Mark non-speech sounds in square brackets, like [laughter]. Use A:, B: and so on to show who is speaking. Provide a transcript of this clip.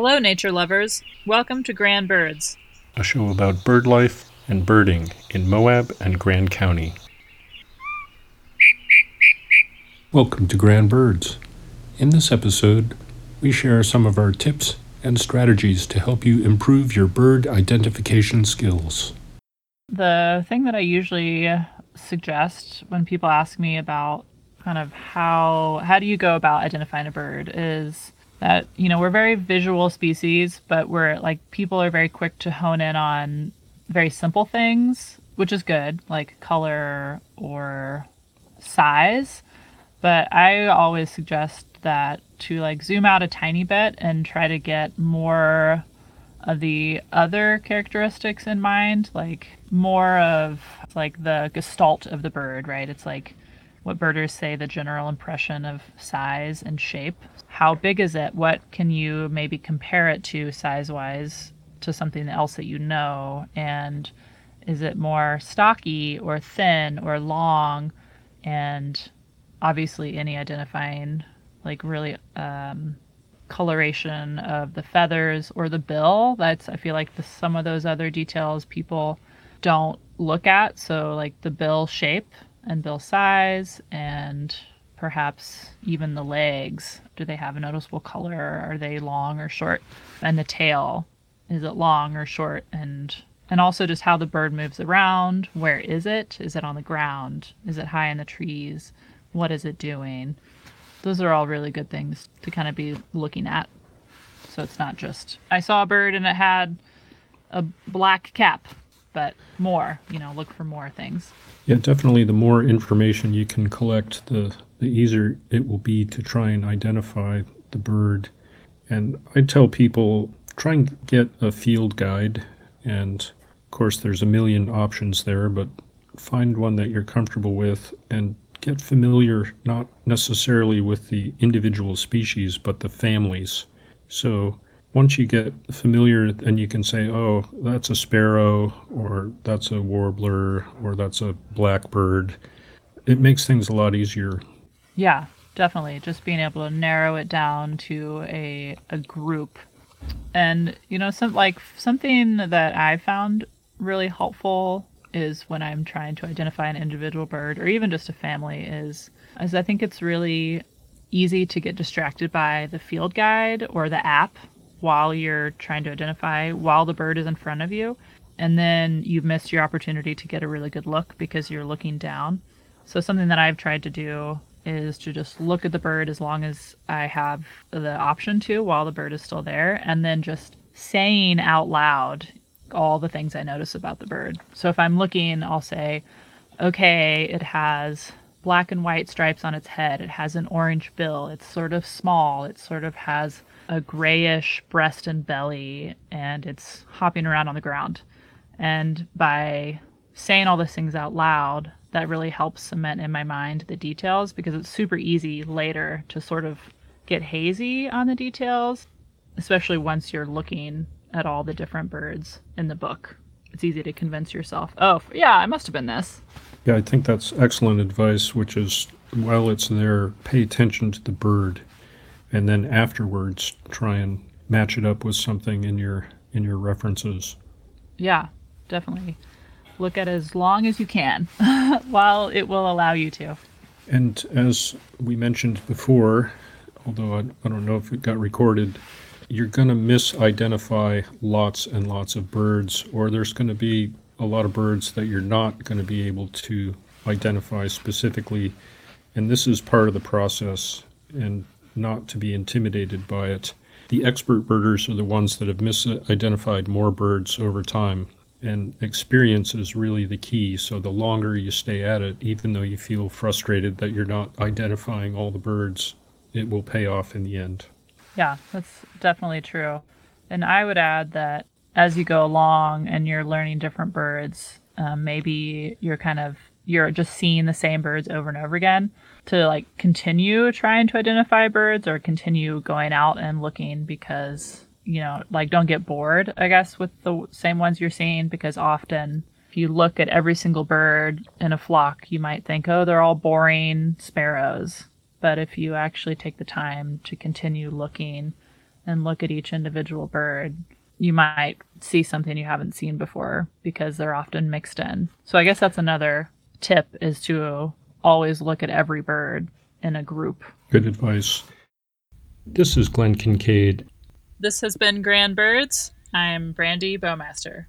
A: Hello, nature lovers. Welcome to Grand Birds.
B: a show about bird life and birding in Moab and Grand County. Welcome to Grand Birds. In this episode, we share some of our tips and strategies to help you improve your bird identification skills.
A: The thing that I usually suggest when people ask me about kind of how how do you go about identifying a bird is that you know we're very visual species but we're like people are very quick to hone in on very simple things which is good like color or size. But i always suggest that to like zoom out a tiny bit and try to get more of the other characteristics in mind like more of like the gestalt of the bird right? It's like what birders say the general impression of size and shape. How big is it? What can you maybe compare it to size wise to something else that you know? And is it more stocky or thin or long? And obviously, any identifying, like really, um, coloration of the feathers or the bill. That's, I feel like, the, some of those other details people don't look at. So, like the bill shape and bill size and perhaps even the legs. Do they have a noticeable color? Are they long or short? And the tail, is it long or short? And and also just how the bird moves around. Where is it? Is it on the ground? Is it high in the trees? What is it doing? Those are all really good things to kind of be looking at. So it's not just I saw a bird and it had a black cap, but more, you know, look for more things.
B: Yeah, definitely the more information you can collect, the, the easier it will be to try and identify the bird. And I tell people try and get a field guide. And of course, there's a million options there, but find one that you're comfortable with and get familiar not necessarily with the individual species, but the families. So once you get familiar and you can say, oh, that's a sparrow, or that's a warbler, or that's a blackbird, it makes things a lot easier.
A: Yeah, definitely. Just being able to narrow it down to a, a group. And, you know, some like something that I found really helpful is when I'm trying to identify an individual bird or even just a family is is I think it's really easy to get distracted by the field guide or the app while you're trying to identify while the bird is in front of you. And then you've missed your opportunity to get a really good look because you're looking down. So, something that I've tried to do is to just look at the bird as long as I have the option to while the bird is still there, and then just saying out loud all the things I notice about the bird. So, if I'm looking, I'll say, okay, it has black and white stripes on its head, it has an orange bill, it's sort of small, it sort of has a grayish breast and belly, and it's hopping around on the ground. And by saying all those things out loud, that really helps cement in my mind the details because it's super easy later to sort of get hazy on the details, especially once you're looking at all the different birds in the book. It's easy to convince yourself, oh, yeah, I must have been this.
B: Yeah, I think that's excellent advice, which is while it's there, pay attention to the bird and then afterwards try and match it up with something in your in your references.
A: Yeah, definitely. Look at as long as you can [laughs] while it will allow you to.
B: And as we mentioned before, although I, I don't know if it got recorded, you're going to misidentify lots and lots of birds, or there's going to be a lot of birds that you're not going to be able to identify specifically. And this is part of the process. And not to be intimidated by it. The expert birders are the ones that have misidentified more birds over time, and experience is really the key. So the longer you stay at it, even though you feel frustrated that you're not identifying all the birds, it will pay off in the end.
A: Yeah, that's definitely true. And I would add that as you go along and you're learning different birds, um, maybe you're kind of you're just seeing the same birds over and over again to like continue trying to identify birds or continue going out and looking because you know like don't get bored i guess with the same ones you're seeing because often if you look at every single bird in a flock you might think oh they're all boring sparrows but if you actually take the time to continue looking and look at each individual bird, you might see something you haven't seen before because they're often mixed in. So I guess that's another tip is to always look at every bird in a group.
B: Good advice. This is Glenn Kincaid.
A: This has been Grand Birds. I'm Brandy Bowmaster.